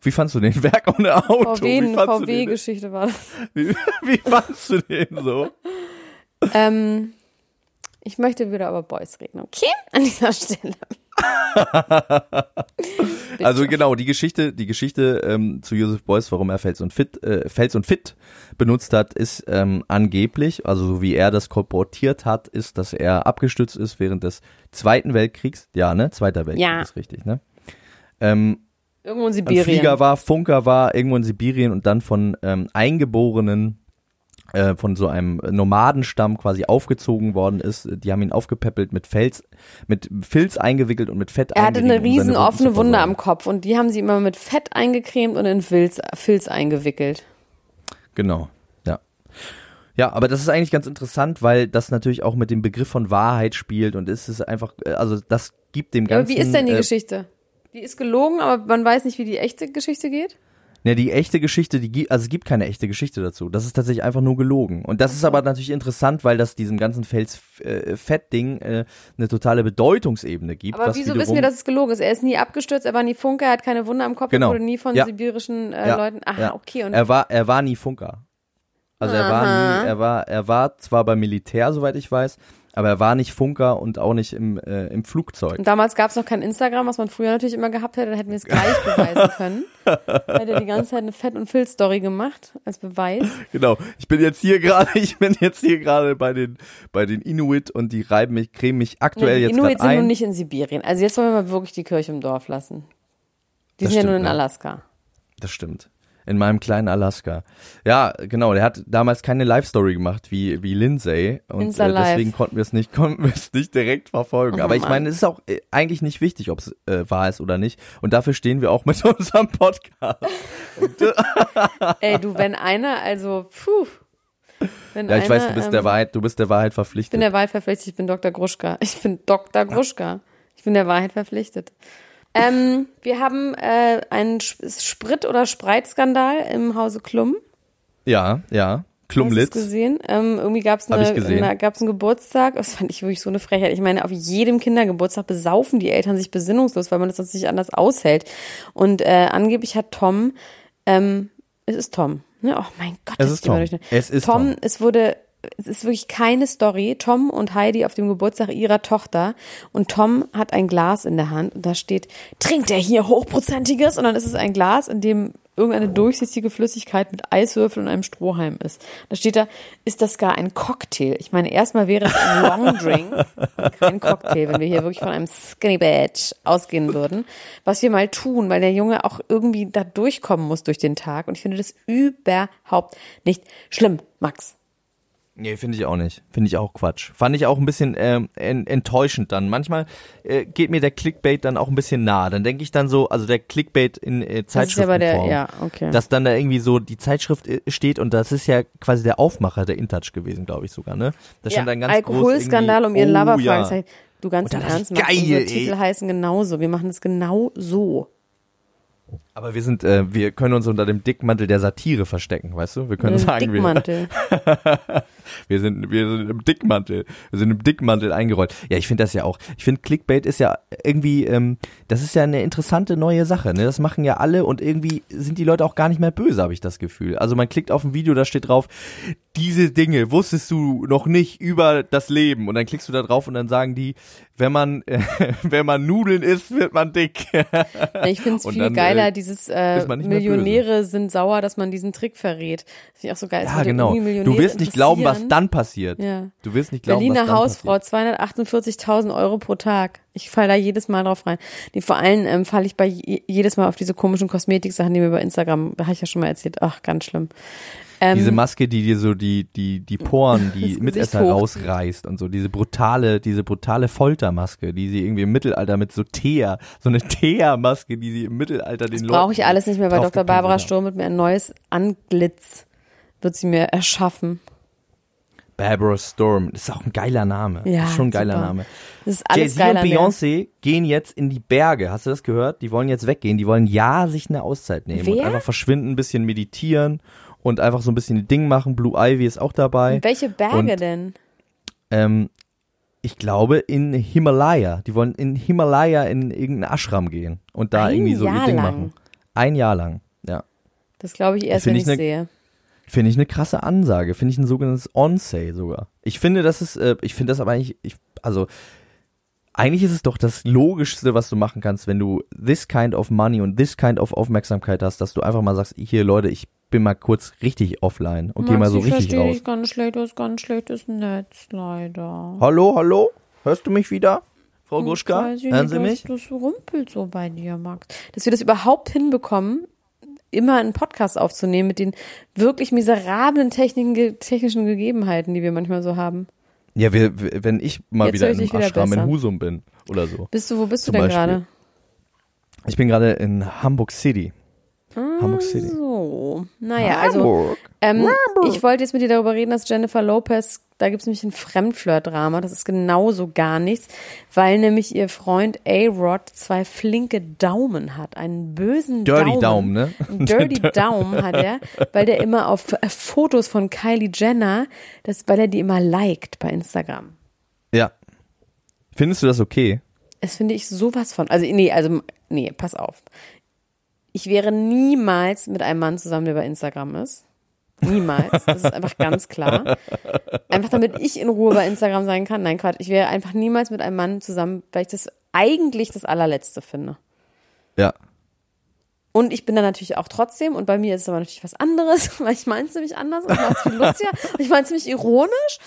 Wie fandst du den Werk ohne Auto? VW, VW-Geschichte war das. wie, wie fandst du den so? Ähm, ich möchte wieder über Boys reden, okay? An dieser Stelle. Also genau, die Geschichte, die Geschichte ähm, zu Joseph Beuys, warum er Fels und Fit, äh, Fels und Fit benutzt hat, ist ähm, angeblich, also so wie er das kolportiert hat, ist, dass er abgestürzt ist während des Zweiten Weltkriegs. Ja, ne? Zweiter Weltkrieg Ja. ist richtig, ne? Ähm, Irgendwo in ein Sibirien. Flieger war, Funker war, irgendwo in Sibirien und dann von ähm, Eingeborenen äh, von so einem Nomadenstamm quasi aufgezogen worden ist. Die haben ihn aufgepäppelt mit Fels, mit Filz eingewickelt und mit Fett er hatte eine riesen offene Wunde am Kopf und die haben sie immer mit Fett eingecremt und in Filz, Filz eingewickelt. Genau, ja. Ja, aber das ist eigentlich ganz interessant, weil das natürlich auch mit dem Begriff von Wahrheit spielt und es ist einfach, äh, also das gibt dem Ja, aber Ganzen. wie ist denn die äh, Geschichte? Die ist gelogen, aber man weiß nicht, wie die echte Geschichte geht? Ne, die echte Geschichte, die gibt, also es gibt keine echte Geschichte dazu. Das ist tatsächlich einfach nur gelogen. Und das ist aber natürlich interessant, weil das diesem ganzen Fels-Fett-Ding äh, eine totale Bedeutungsebene gibt. Aber wieso wissen wir, dass es gelogen ist? Er ist nie abgestürzt, er war nie Funker, er hat keine Wunde am Kopf, Genau. er wurde nie von Ja. sibirischen äh, Ja, Leuten. Aha, ja. okay. Und er war, er war nie Funker. Also er war nie, er war, er war zwar beim Militär, soweit ich weiß, aber er war nicht Funker und auch nicht im, äh, im Flugzeug. Und damals gab es noch kein Instagram, was man früher natürlich immer gehabt hätte, dann hätten wir es gleich beweisen können. Hätte die ganze Zeit eine Fett- und Filz-Story gemacht als Beweis. Genau. Ich bin jetzt hier gerade, ich bin jetzt hier gerade bei den, bei den Inuit und die reiben mich, cremen mich aktuell Nee, die jetzt Inuit sind nun ein. nicht in Sibirien. Also jetzt wollen wir mal wirklich die Kirche im Dorf lassen. Die Das sind ja nur stimmt, in? Alaska. Das stimmt. In meinem kleinen Alaska. Ja, genau. Der hat damals keine Live-Story gemacht wie, wie Lindsay. Und äh, deswegen konnten wir es nicht, konnten wir es nicht direkt verfolgen. Oh Aber ich meine, es ist auch äh, eigentlich nicht wichtig, ob es äh, wahr ist oder nicht. Und dafür stehen wir auch mit unserem Podcast. Ey, du, wenn einer, also, puh. Wenn Ja, ich einer, weiß, du bist ähm, der Wahrheit, du bist der Wahrheit Ich verpflichtet. bin der Wahrheit verpflichtet, ich bin Dr. Gruschka. Ich bin Dr. Gruschka. Ich bin der Wahrheit verpflichtet. Ähm, wir haben äh, einen Sp- Sprit- oder Spreitskandal im Hause Klum. ja, ja. Hast Klumlitz. gesehen? Ähm, irgendwie gab es eine, gab's einen Geburtstag. Das fand ich wirklich so eine Frechheit. Ich meine, auf jedem Kindergeburtstag besaufen die Eltern sich besinnungslos, weil man das sonst nicht anders aushält. Und äh, angeblich hat Tom, ähm, es ist Tom. Ne? Oh mein Gott, Es ist Tom. Es ist Tom. Tom. Es wurde, es ist wirklich keine Story. Tom und Heidi auf dem Geburtstag ihrer Tochter und Tom hat ein Glas in der Hand und da steht, trinkt er hier hochprozentiges? Und dann ist es ein Glas, in dem irgendeine durchsichtige Flüssigkeit mit Eiswürfel und einem Strohhalm ist. Da steht da, ist das gar ein Cocktail? Ich meine, erstmal wäre es ein Long Drink, kein Cocktail, wenn wir hier wirklich von einem Skinny Badge ausgehen würden. Was wir mal tun, weil der Junge auch irgendwie da durchkommen muss durch den Tag. Und ich finde das überhaupt nicht schlimm, Max. Nee, finde ich auch nicht. Finde ich auch Quatsch. Fand ich auch ein bisschen ähm, en enttäuschend dann. Manchmal äh, geht mir der Clickbait dann auch ein bisschen nah. Dann denke ich dann so, also der Clickbait in äh, Das ist ja bei Zeitschriftenform. der, ja, okay. Dass dann da irgendwie so die Zeitschrift äh, steht und das ist ja quasi der Aufmacher der InTouch gewesen, glaube ich sogar, ne? Da ja, stand dann ganz Alkoholskandal um ihren oh, ja. Fragezeichen. Du ganz im Ernst, geil, unsere ey. Titel heißen genauso. Wir machen es genau so. Aber wir sind, äh, wir können uns unter dem Dickmantel der Satire verstecken, weißt du? Wir können Mit sagen, wir, Dickmantel. wir sind, wir sind im Dickmantel, wir sind im Dickmantel eingerollt. Ja, ich finde das ja auch. Ich finde Clickbait ist ja irgendwie, ähm, das ist ja eine interessante neue Sache. Ne? Das machen ja alle und irgendwie sind die Leute auch gar nicht mehr böse, habe ich das Gefühl. Also man klickt auf ein Video, da steht drauf, diese Dinge wusstest du noch nicht über das Leben und dann klickst du da drauf und dann sagen die, wenn man, äh, wenn man Nudeln isst, wird man dick. Ich finde es viel dann, geiler, äh, dieses äh, ist Millionäre sind sauer, dass man diesen Trick verrät. Das ich auch so geil. Ja, genau. Du wirst nicht glauben, was dann passiert. Ja. Du wirst nicht glauben, Berliner was dann Hausfrau, passiert. 248.000 Euro pro Tag. Ich fall da jedes Mal drauf rein. Nee, vor allem ähm, falle ich bei je, jedes Mal auf diese komischen Kosmetiksachen, die mir bei Instagram, habe ich ja schon mal erzählt. Ach, ganz schlimm. Ähm, Diese Maske, die dir so die, die, die Poren, die Das Mitesser rausreißt und so, diese brutale, diese brutale Foltermaske, die sie irgendwie im Mittelalter mit so Teer, so eine Teer-Maske, die sie im Mittelalter den Leuten. brauche ich alles nicht mehr bei Dr. Barbara. Sturm mit mir ein neues Anglitz wird sie mir erschaffen. Barbara Storm, das ist auch ein geiler Name. Ja, das ist schon ein geiler super. Name. Das ist alles Jay-Z und Beyoncé gehen jetzt in die Berge. Hast du das gehört? Die wollen jetzt weggehen. Die wollen ja sich eine Auszeit nehmen und Wer? einfach verschwinden, ein bisschen meditieren und einfach so ein bisschen Ding machen. Blue Ivy ist auch dabei. Welche Berge Und- denn? Ähm, ich glaube in Himalaya. Die wollen in Himalaya in irgendeinen Ashram gehen und da Ein irgendwie so ihr Jahr Ding lang? machen. Ein Jahr lang, ja. Das glaube ich erst, wenn ich ich ne- sehe. Finde ich eine krasse Ansage. Finde ich ein sogenanntes On-Say sogar. Ich finde, das ist, äh, ich finde das aber eigentlich, ich, also, eigentlich ist es doch das Logischste, was du machen kannst, wenn du this kind of money und this kind of Aufmerksamkeit hast, dass du einfach mal sagst, hier Leute, ich bin mal kurz richtig offline und geh mal so ich richtig verstehe raus. dich ganz schlecht, du hast ganz schlechtes Netz, leider. Hallo, hallo? Hörst du mich wieder? Frau Gruschka? Weiß ich Hören Sie mich? Das rumpelt so bei dir, Max. Dass wir das überhaupt hinbekommen, immer einen Podcast aufzunehmen mit den wirklich miserablen Techniken, technischen Gegebenheiten, die wir manchmal so haben. Ja, wir, wenn ich mal Jetzt wieder in einem Ashram in. Husum bin oder so. Bist du, wo bist Zum du denn Beispiel. gerade? Ich bin gerade in Hamburg City. Hamburg City. So. So, naja, also ähm, ich wollte jetzt mit dir darüber reden, dass Jennifer Lopez, da gibt es nämlich ein Fremdflirt-Drama, das ist genauso gar nichts, weil nämlich ihr Freund A-Rod zwei flinke Daumen hat, einen bösen Dirty Daumen. Daumen, ne? Dirty Daumen hat er, weil der immer auf äh, Fotos von Kylie Jenner, das, weil er die immer liked bei Instagram. Ja. Findest du das okay? Das finde ich sowas von. Also, nee, also, nee, pass auf. Ich wäre niemals mit einem Mann zusammen, der bei Instagram ist. Niemals. Das ist einfach ganz klar. Einfach damit ich in Ruhe bei Instagram sein kann. Nein, Quatsch. Ich wäre einfach niemals mit einem Mann zusammen, weil ich das eigentlich das allerletzte finde. Ja. Und ich bin da natürlich auch trotzdem, und bei mir ist es aber natürlich was anderes, weil ich meine es nämlich anders und mache es viel lustiger. Ich meine es nämlich ironisch.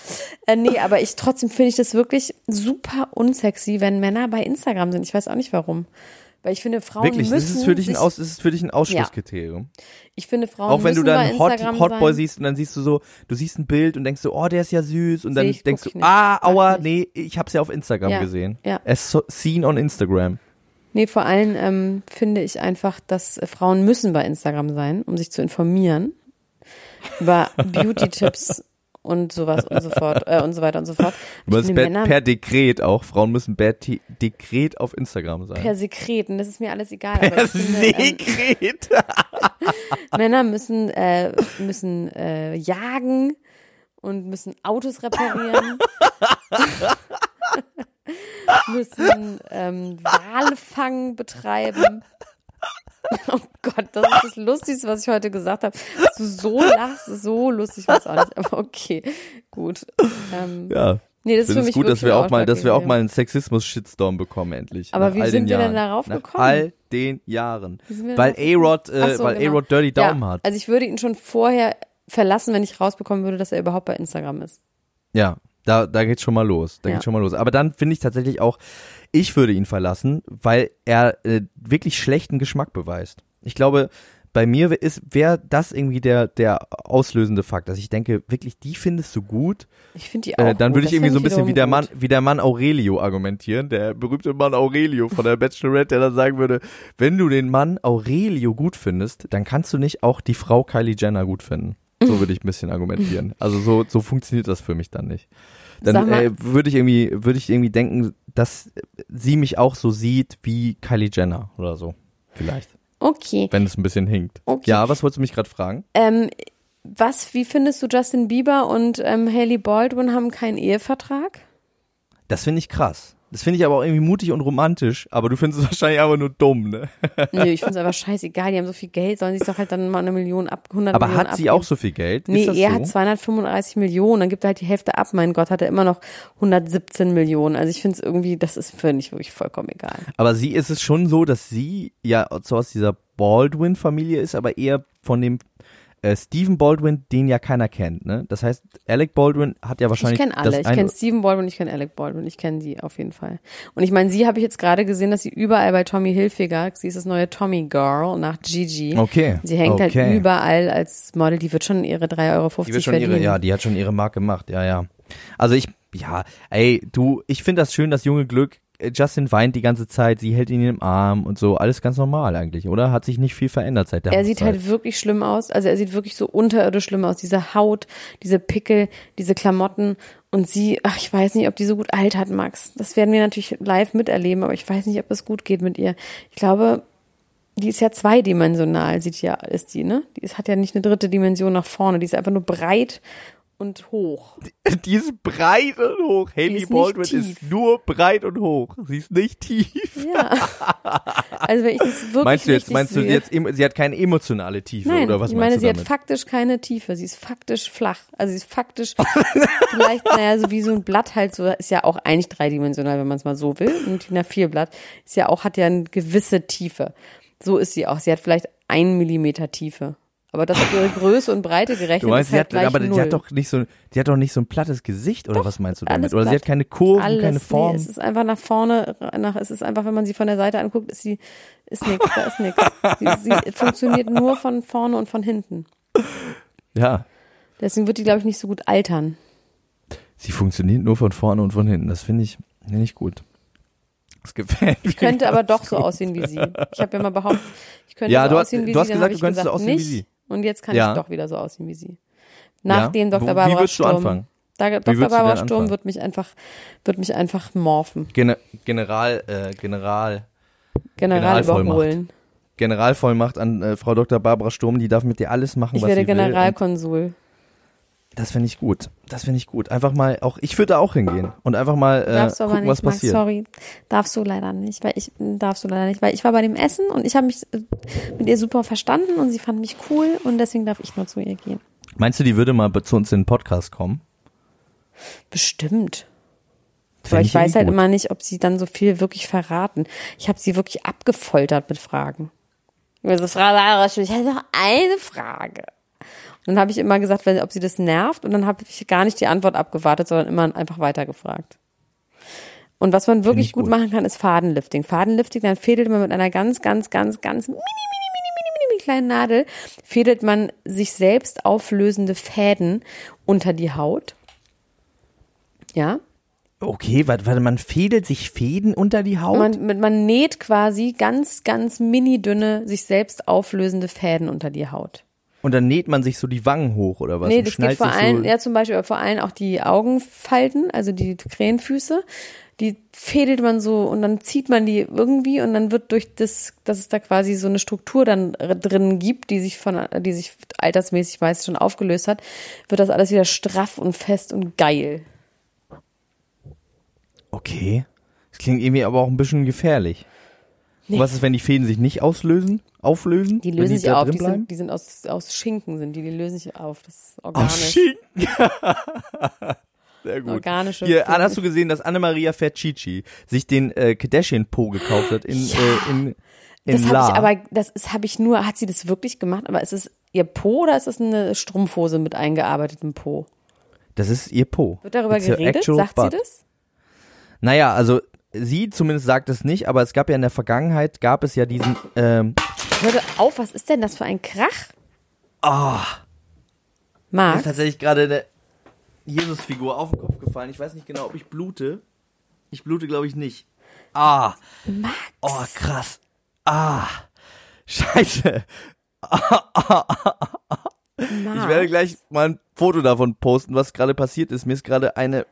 Äh, nee, aber ich trotzdem finde ich das wirklich super unsexy, wenn Männer bei Instagram sind. Ich weiß auch nicht warum. Weil ich finde, Frauen Wirklich, müssen ist für dich ein, Aus, das ist für dich ein Ausschlusskriterium. ich finde, Frauen Auch wenn du müssen bei dann Hot, Hotboy siehst und dann siehst du so, du siehst ein Bild und denkst so, oh, der ist ja süß und Seh dann ich, denkst du, ah, aua, nee, ich hab's ja auf Instagram Ja, gesehen. ja. Es so, seen on Instagram. Nee, vor allem ähm, finde ich einfach, dass Frauen müssen bei Instagram sein, um sich zu informieren über Beauty-Tipps und sowas und so fort äh, und so weiter und so fort. Aber finde, per, per Dekret auch, Frauen müssen per Te Dekret auf Instagram sein. per Sekreten, das ist mir alles egal. Per ähm, Sekret. Männer müssen äh, müssen äh, jagen und müssen Autos reparieren. müssen ähm, Walfang betreiben. Oh Gott, das ist das Lustigste, was ich heute gesagt habe. Dass du so lachst, so lustig, was auch nicht. Aber okay, gut. Ähm, Ja. nee, das ist für mich es gut, dass wir auch mal, dass wir auch mal einen Sexismus-Shitstorm bekommen endlich. Aber nach wie sind wir denn Jahren. darauf nach gekommen? all den Jahren. Weil darauf A-Rod, äh, so, weil genau. A-Rod Dirty Daumen ja, hat. Also ich würde ihn schon vorher verlassen, wenn ich rausbekommen würde, dass er überhaupt bei Instagram ist. Ja, da, da geht's schon mal los. Da Ja. geht's schon mal los. Aber dann finde ich tatsächlich auch, ich würde ihn verlassen, weil er äh, wirklich schlechten Geschmack beweist. Ich glaube, bei mir ist wäre das irgendwie der der auslösende Fakt, dass ich denke, wirklich, die findest du gut. Ich finde die auch Äh, dann würde ich irgendwie so ein bisschen wie der Mann, wie der Mann Aurelio argumentieren, der berühmte Mann Aurelio von der Bachelorette, der dann sagen würde, wenn du den Mann Aurelio gut findest, dann kannst du nicht auch die Frau Kylie Jenner gut finden. So würde ich ein bisschen argumentieren. Also so, so funktioniert das für mich dann nicht. Dann äh, würde ich irgendwie, würde ich irgendwie denken, dass sie mich auch so sieht wie Kylie Jenner oder so. Vielleicht. Okay. Wenn es ein bisschen hinkt. Okay. Ja, was wolltest du mich gerade fragen? Ähm, was, wie findest du Justin Bieber und ähm, Haley Baldwin haben keinen Ehevertrag? Das finde ich krass. Das finde ich aber auch irgendwie mutig und romantisch, aber du findest es wahrscheinlich aber nur dumm, ne? Nö, ich finde es einfach scheißegal. Die haben so viel Geld, sollen sich doch halt dann mal eine Million ab, 100 Aber Millionen hat sie abgeben. auch so viel Geld? Nee, er so? hat 235 Millionen, dann gibt er halt die Hälfte ab. Mein Gott, hat er immer noch 117 Millionen. Also ich finde es irgendwie, das ist für mich wirklich vollkommen egal. Aber sie ist es schon so, dass sie ja so aus dieser Baldwin-Familie ist, aber eher von dem äh, Stephen Baldwin, den ja keiner kennt, ne? Das heißt, Alec Baldwin hat ja Ich wahrscheinlich kenne alle. Ich kenne Stephen Baldwin, ich kenne Alec Baldwin, ich kenne die auf jeden Fall. Und ich meine, sie habe ich jetzt gerade gesehen, dass sie überall bei Tommy Hilfiger, sie ist das neue Tommy Girl nach Gigi. Okay. Sie hängt okay. halt überall als Model, die wird schon ihre 3,50 Euro Die wird schon verdienen. ihre, ja, die hat schon ihre Mark gemacht, ja, ja. Also ich, ja, ey, du, ich finde das schön, das junge Glück. Äh, Justin weint die ganze Zeit, sie hält ihn im Arm und so, alles ganz normal eigentlich, oder? Hat sich nicht viel verändert seit der Er sieht Hochzeit. halt wirklich schlimm aus. Also er sieht wirklich so unterirdisch schlimm aus. Diese Haut, diese Pickel, diese Klamotten. Und sie, ach, ich weiß nicht, ob die so gut altert, Max. Das werden wir natürlich live miterleben, aber ich weiß nicht, ob es gut geht mit ihr. Ich glaube, die ist ja zweidimensional, sieht ja, ist die, ne? Die ist, hat ja nicht eine dritte Dimension nach vorne. Die ist einfach nur breit und hoch. Die ist breit und hoch. Haley ist Baldwin ist nur breit und hoch. Sie ist nicht tief. Ja. Also wenn ich das wirklich Meinst du jetzt, meinst du jetzt, sie hat keine emotionale Tiefe Nein, oder was ich meine, sie du hat damit? faktisch keine Tiefe. Sie ist faktisch flach. Also sie ist faktisch vielleicht, naja, so wie so ein Blatt halt so, ist ja auch eigentlich dreidimensional, wenn man es mal so will. Und die A4-Blatt ist ja auch, hat ja eine gewisse Tiefe. So ist sie auch. Sie hat vielleicht einen Millimeter Tiefe. Aber das auf ihre Größe und Breite gerechnet Du meinst, ist sie halt hat, gleich aber die hat doch nicht so, die hat doch nicht so ein plattes Gesicht oder was meinst du damit? Oder sie hat keine Kurven, Alles, keine Form. Nee, es ist einfach nach vorne, nach, es ist einfach, wenn man sie von der Seite anguckt, ist sie, ist nix, da ist nix. Sie, sie funktioniert nur von vorne und von hinten. ja. Deswegen wird die, glaube ich, nicht so gut altern. Sie funktioniert nur von vorne und von hinten. Das finde ich, finde ich gut. Das gefällt mir. Ich könnte aber doch so gut. aussehen wie sie. Ich habe ja mal behauptet, ich könnte Ja, so du hast, aussehen wie du hast sie. dann gesagt, du ich könntest so gesagt, aussehen wie nicht. sie. Und jetzt kann Ja. ich doch wieder so aussehen wie sie. Nachdem Ja. Dr. Barbara Wie würdest du Sturm. anfangen? Da, Dr. Barbara Sturm wird mich einfach, wird mich einfach morphen. Gene General, äh, General, General Generalvollmacht. überholen. Generalvollmacht an äh, Frau Dr. Barbara Sturm, die darf mit dir alles machen, Ich was werde sie will. Und Generalkonsul. Das finde ich gut. Das finde ich gut. Einfach mal, auch ich würde da auch hingehen und einfach mal äh, Darfst du aber gucken, nicht, was Max, passiert. sorry. Darfst du leider nicht, weil ich darfst du leider nicht, weil ich war bei dem Essen und ich habe mich äh, mit ihr super verstanden und sie fand mich cool und deswegen darf ich nur zu ihr gehen. Meinst du, die würde mal zu uns in den Podcast kommen? Bestimmt. Aber Fänd ich weiß halt gut. immer nicht, ob sie dann so viel wirklich verraten. Ich habe sie wirklich abgefoltert mit Fragen. Also Frau ich habe noch eine Frage. Dann habe ich immer gesagt, wenn, ob sie das nervt und dann habe ich gar nicht die Antwort abgewartet, sondern immer einfach weitergefragt. Und was man wirklich ich gut, gut. machen kann, ist Fadenlifting. Fadenlifting, dann fädelt man mit einer ganz, ganz, ganz, ganz mini, mini, mini, mini, mini kleinen Nadel, fädelt man sich selbst auflösende Fäden unter die Haut. Ja, Okay, warte, man fädelt sich Fäden unter die Haut? Man, man näht quasi ganz, ganz mini dünne, sich selbst auflösende Fäden unter die Haut. Und dann näht man sich so die Wangen hoch oder was? nee, das geht vor allem, so, ja zum Beispiel vor allem auch die Augenfalten, also die Krähenfüße, die fädelt man so und dann zieht man die irgendwie und dann wird durch das, dass es da quasi so eine Struktur dann drin gibt, die sich von, die sich altersmäßig meist schon aufgelöst hat, wird das alles wieder straff und fest und geil. Okay. Das klingt irgendwie aber auch ein bisschen gefährlich. Nee. Was ist, wenn die Fäden sich nicht auslösen? Auflösen? Die lösen sich auf, die sind, die sind aus, aus Schinken sind die, die lösen sich auf, das ist Aus organisch. Schinken. Sehr gut. Organische Hier, Fäden. Hast du gesehen, dass Annemaria Fercici sich den äh, Kardashian-Po gekauft hat in, äh, in, in Das habe ich aber, das habe ich nur, hat sie das wirklich gemacht? Aber ist es ihr Po oder ist es eine Strumpfhose mit eingearbeitetem Po? das ist ihr Po. Wird darüber It's geredet? Sagt sie butt. das? Naja, also sie zumindest sagt es nicht, aber es gab ja in der Vergangenheit, gab es ja diesen, ähm, Hörte auf, was ist denn das für ein Krach? ah, mir Marc? ist tatsächlich gerade eine Jesus-Figur auf den Kopf gefallen. Ich weiß nicht genau, ob ich blute. Ich blute, glaube ich, nicht. Ah, Max? oh, krass. Ah, scheiße. Ich werde gleich mal ein Foto davon posten, was gerade passiert ist. Mir ist gerade eine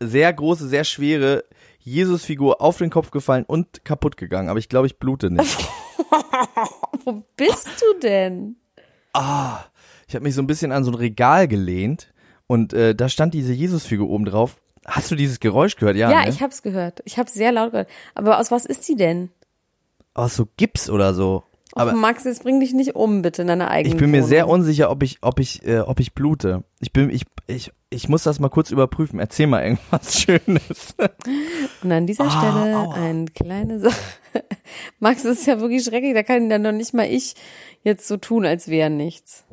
sehr große, sehr schwere Jesus-Figur auf den Kopf gefallen und kaputt gegangen. Aber ich glaube, ich blute nicht. Wo bist du denn? Ich habe mich so ein bisschen an so ein Regal gelehnt und äh, da stand diese Jesus-Figur oben drauf. Hast du dieses Geräusch gehört? Ja, Ja, ne? ich hab's gehört. Ich hab's sehr laut gehört. Aber aus was ist sie denn? Aus so Gips oder so. Aber Max, jetzt bring dich nicht um, bitte, in deiner eigenen ich bin mir Wohnung. sehr unsicher, ob ich, ob ich, äh, ob ich blute. Ich bin, ich, ich, ich muss das mal kurz überprüfen. Erzähl mal irgendwas Schönes. Und an dieser Ah, Stelle aua. eine kleine Sache. Max, das ist ja wirklich schrecklich. Da kann dann noch nicht mal ich jetzt so tun, als wäre nichts.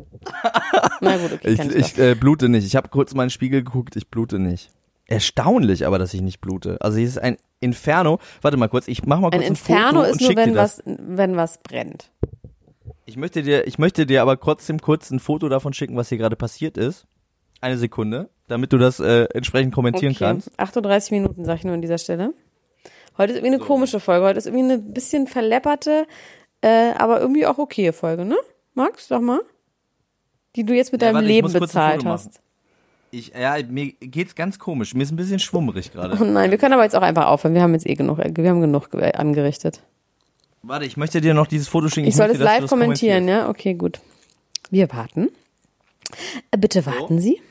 Na gut, okay, Ich, ich, ich äh, blute nicht. Ich habe kurz mal in den Spiegel geguckt. Ich blute nicht. Erstaunlich, aber dass ich nicht blute. Also hier ist ein Inferno. Warte mal kurz. Ich mach mal kurz Ein ein, Inferno Foto ist und nur, wenn was, wenn was brennt. Ich möchte dir, ich möchte dir aber trotzdem kurz ein Foto davon schicken, was hier gerade passiert ist. Eine Sekunde, damit du das äh, entsprechend kommentieren Okay, kannst. 38 Minuten, sag ich nur an dieser Stelle. Heute ist irgendwie eine komische Folge. Heute ist irgendwie eine bisschen verlepperte, äh, aber irgendwie auch okaye Folge, ne? Max, sag mal. Die du jetzt mit Ja, deinem warte, Leben bezahlt hast. Ich, ja, mir geht's ganz komisch. Mir ist ein bisschen schwummerig Oh gerade. nein, wir können aber jetzt auch einfach aufhören. Wir haben jetzt eh genug, äh, wir haben genug ge- angerichtet. Warte, ich möchte dir noch dieses Foto schicken. Ich soll möchte, du live das kommentieren, ja? Okay, gut. Wir warten. Äh, Bitte warten Sie.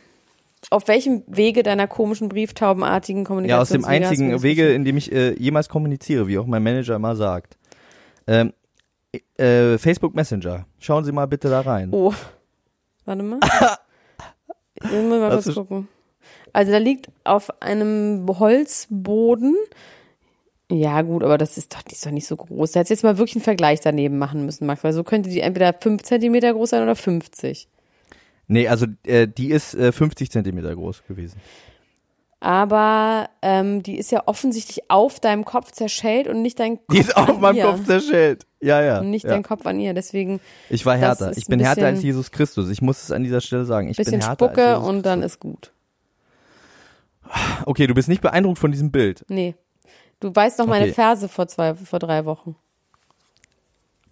Auf welchem Wege deiner komischen brieftaubenartigen Ja, aus dem einzigen das Wege, in dem ich äh, jemals kommuniziere, wie auch mein Manager immer sagt. Ähm, äh, Facebook Messenger. Schauen Sie mal bitte da rein. Oh. Warte mal. Ich muss mal Hast kurz gucken. Also da liegt auf einem Holzboden. Ja, gut, aber das ist doch, die ist doch nicht so groß. Da hättest jetzt mal wirklich einen Vergleich daneben machen müssen, Max, weil so könnte die entweder 5 Zentimeter groß sein oder 50. Nee, also äh, die ist äh, 50 Zentimeter groß gewesen. Aber ähm, die ist ja offensichtlich auf deinem Kopf zerschellt und nicht dein Kopf Die ist auf meinem ihr. Kopf zerschellt. Ja, ja. Und nicht ja. dein Kopf an ihr. Deswegen Ich war härter. Ich bin härter als Jesus Christus. Ich muss es an dieser Stelle sagen. Ich bisschen bin härter Spucke als Jesus und dann ist gut. Okay, du bist nicht beeindruckt von diesem Bild. Nee. Du weißt noch meine Okay. Verse vor zwei, vor drei Wochen.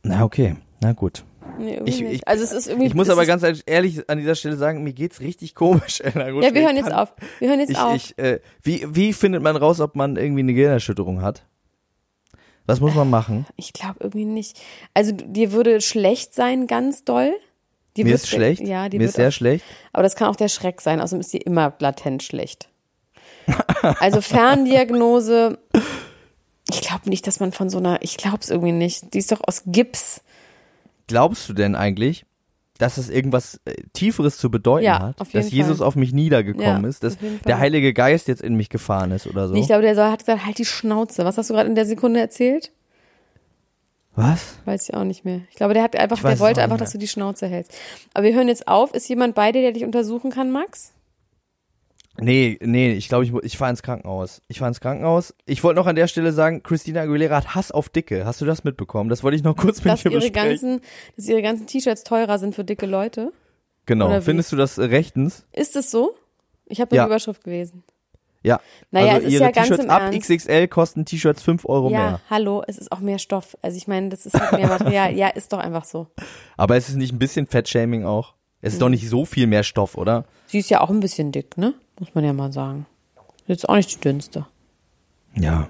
Na, okay. Na gut. Nee, Ich- ich- also es ist irgendwie. Ich muss aber ganz ehrlich an dieser Stelle sagen, mir geht's richtig komisch. Elena Gruschka. Ja, wir hören jetzt auf. Wir hören jetzt Ich, auf. ich, äh, wie, wie findet man raus, ob man irgendwie eine Gehirnerschütterung hat? Was muss man machen? Ich glaube irgendwie nicht. Also dir würde schlecht sein, ganz doll. Die Mir wird- ist schlecht. Ja, die Mir ist sehr auch, schlecht. Aber das kann auch der Schreck sein. Außerdem ist die immer latent schlecht. Also Ferndiagnose. Ich glaube nicht, dass man von so einer. Ich glaube es irgendwie nicht. Die ist doch aus Gips. Glaubst du denn eigentlich, dass es irgendwas äh, Tieferes zu bedeuten Ja, hat? dass Jesus Fall. auf mich niedergekommen Ja, ist, dass der. Heilige Geist jetzt in mich gefahren ist oder so? Nee, Ich glaube, der hat gesagt, halt die Schnauze. Was hast du gerade in der Sekunde erzählt? Was? Weiß ich auch nicht mehr. Ich glaube, der hat einfach, der wollte einfach, dass du die Schnauze hältst. Aber wir hören jetzt auf. Ist jemand bei dir, der dich untersuchen kann, Max? Nee, nee, ich glaube, ich, ich fahre ins Krankenhaus. Ich fahre ins Krankenhaus. Ich wollte noch an der Stelle sagen, Christina Aguilera hat Hass auf Dicke. Hast du das mitbekommen? Das wollte ich noch kurz mit Dass dir ihre besprechen. ganzen, dass ihre ganzen T-Shirts teurer sind für dicke Leute? genau. Findest du das äh, rechtens? Ist es so? Ich habe nur Ja. die Überschrift gelesen. Ja. Naja, also es ist ihre ja ganz T-Shirts im ab Ernst. XXL kosten T-Shirts 5 Euro ja, mehr. hallo, es ist auch mehr Stoff. Also ich meine, das ist halt mehr Material. ja, ist doch einfach so. Aber es ist nicht ein bisschen Fettshaming auch? Es ist doch nicht so viel mehr Stoff, oder? Sie ist ja auch ein bisschen dick, ne? Muss man ja mal sagen. Ist Jetzt auch nicht die dünnste. Ja.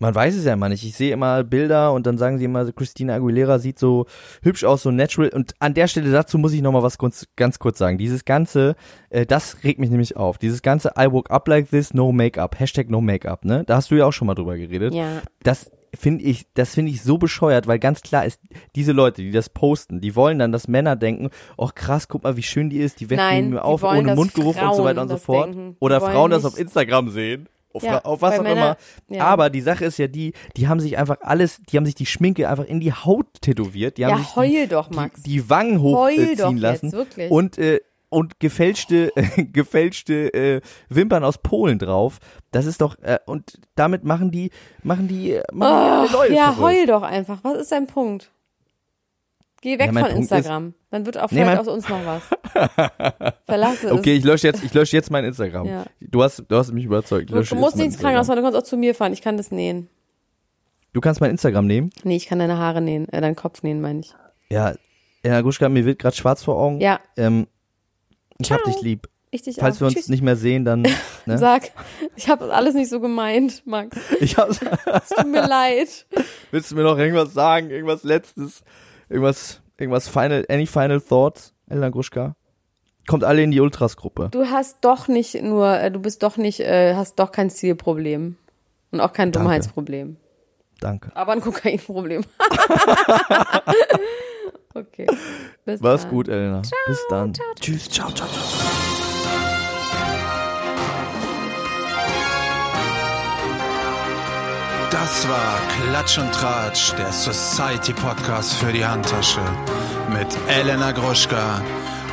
Man weiß es ja immer nicht. Ich sehe immer Bilder und dann sagen sie immer, Christina Aguilera sieht so hübsch aus, so natural. Und an der Stelle dazu muss ich noch mal was ganz kurz sagen. Dieses ganze, äh, das regt mich nämlich auf. Dieses ganze I woke up like this, no makeup, Hashtag no makeup, ne? Da hast du ja auch schon mal drüber geredet. Ja. Das finde ich, das finde ich so bescheuert, weil ganz klar ist, diese Leute, die das posten, die wollen dann, dass Männer denken, oh krass, guck mal, wie schön die ist, die weckt mir auf wollen, ohne Mundgeruch und so Frauen weiter und so fort. denken. Oder Frauen das auf Instagram sehen. Auf, Ja, auf was auch Männer- immer. ja. Aber die Sache ist ja die, die haben sich einfach alles, die haben sich die Schminke einfach in die Haut tätowiert. Die haben Ja, sich heul die, doch, Max. Die, die Wangen Heul hochziehen doch lassen. jetzt, wirklich. Und, äh, und gefälschte, gefälschte äh, Wimpern aus Polen drauf. Das ist doch, äh, und damit machen die, machen die, äh, machen die Oh, ja, verrückt. heul doch einfach. Was ist dein Punkt? Geh weg Ja, von Punkt Instagram. Dann wird auch Nee, vielleicht mein- aus uns noch was. Verlasse es. Okay, ich lösche jetzt, ich lösche jetzt mein Instagram. Ja. Du hast, du hast mich überzeugt. Du, du musst nicht ins Krankenhaus fahren, du kannst auch zu mir fahren. Ich kann das nähen. Du kannst mein Instagram nehmen. Nee, ich kann deine Haare nähen, äh, deinen Kopf nähen, meine ich. Ja, Elena Gruschka, mir wird gerade schwarz vor Augen. Ja, Ähm, ich hab Ciao. dich lieb. ich dich Falls auch. wir uns Tschüss. nicht mehr sehen, dann. Ne? Sag, ich habe alles nicht so gemeint, Max. Ich hab's, Es tut mir leid. willst du mir noch irgendwas sagen? Irgendwas Letztes? Irgendwas, irgendwas Final, any final thoughts, Elena Gruschka? Kommt alle in die Ultras-Gruppe. Du hast doch nicht nur, äh, du bist doch nicht, äh, hast doch kein Zielproblem. Und auch kein Danke. Dummheitsproblem. Danke. Aber ein Kokainproblem. okay. Bis Mach's dann. gut, Elena. Bis dann. Tschüss, ciao, ciao, ciao. Das war Klatsch und Tratsch, der Society Podcast für die Handtasche mit Elena Gruschka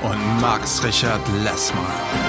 und Max Richard Lessmann.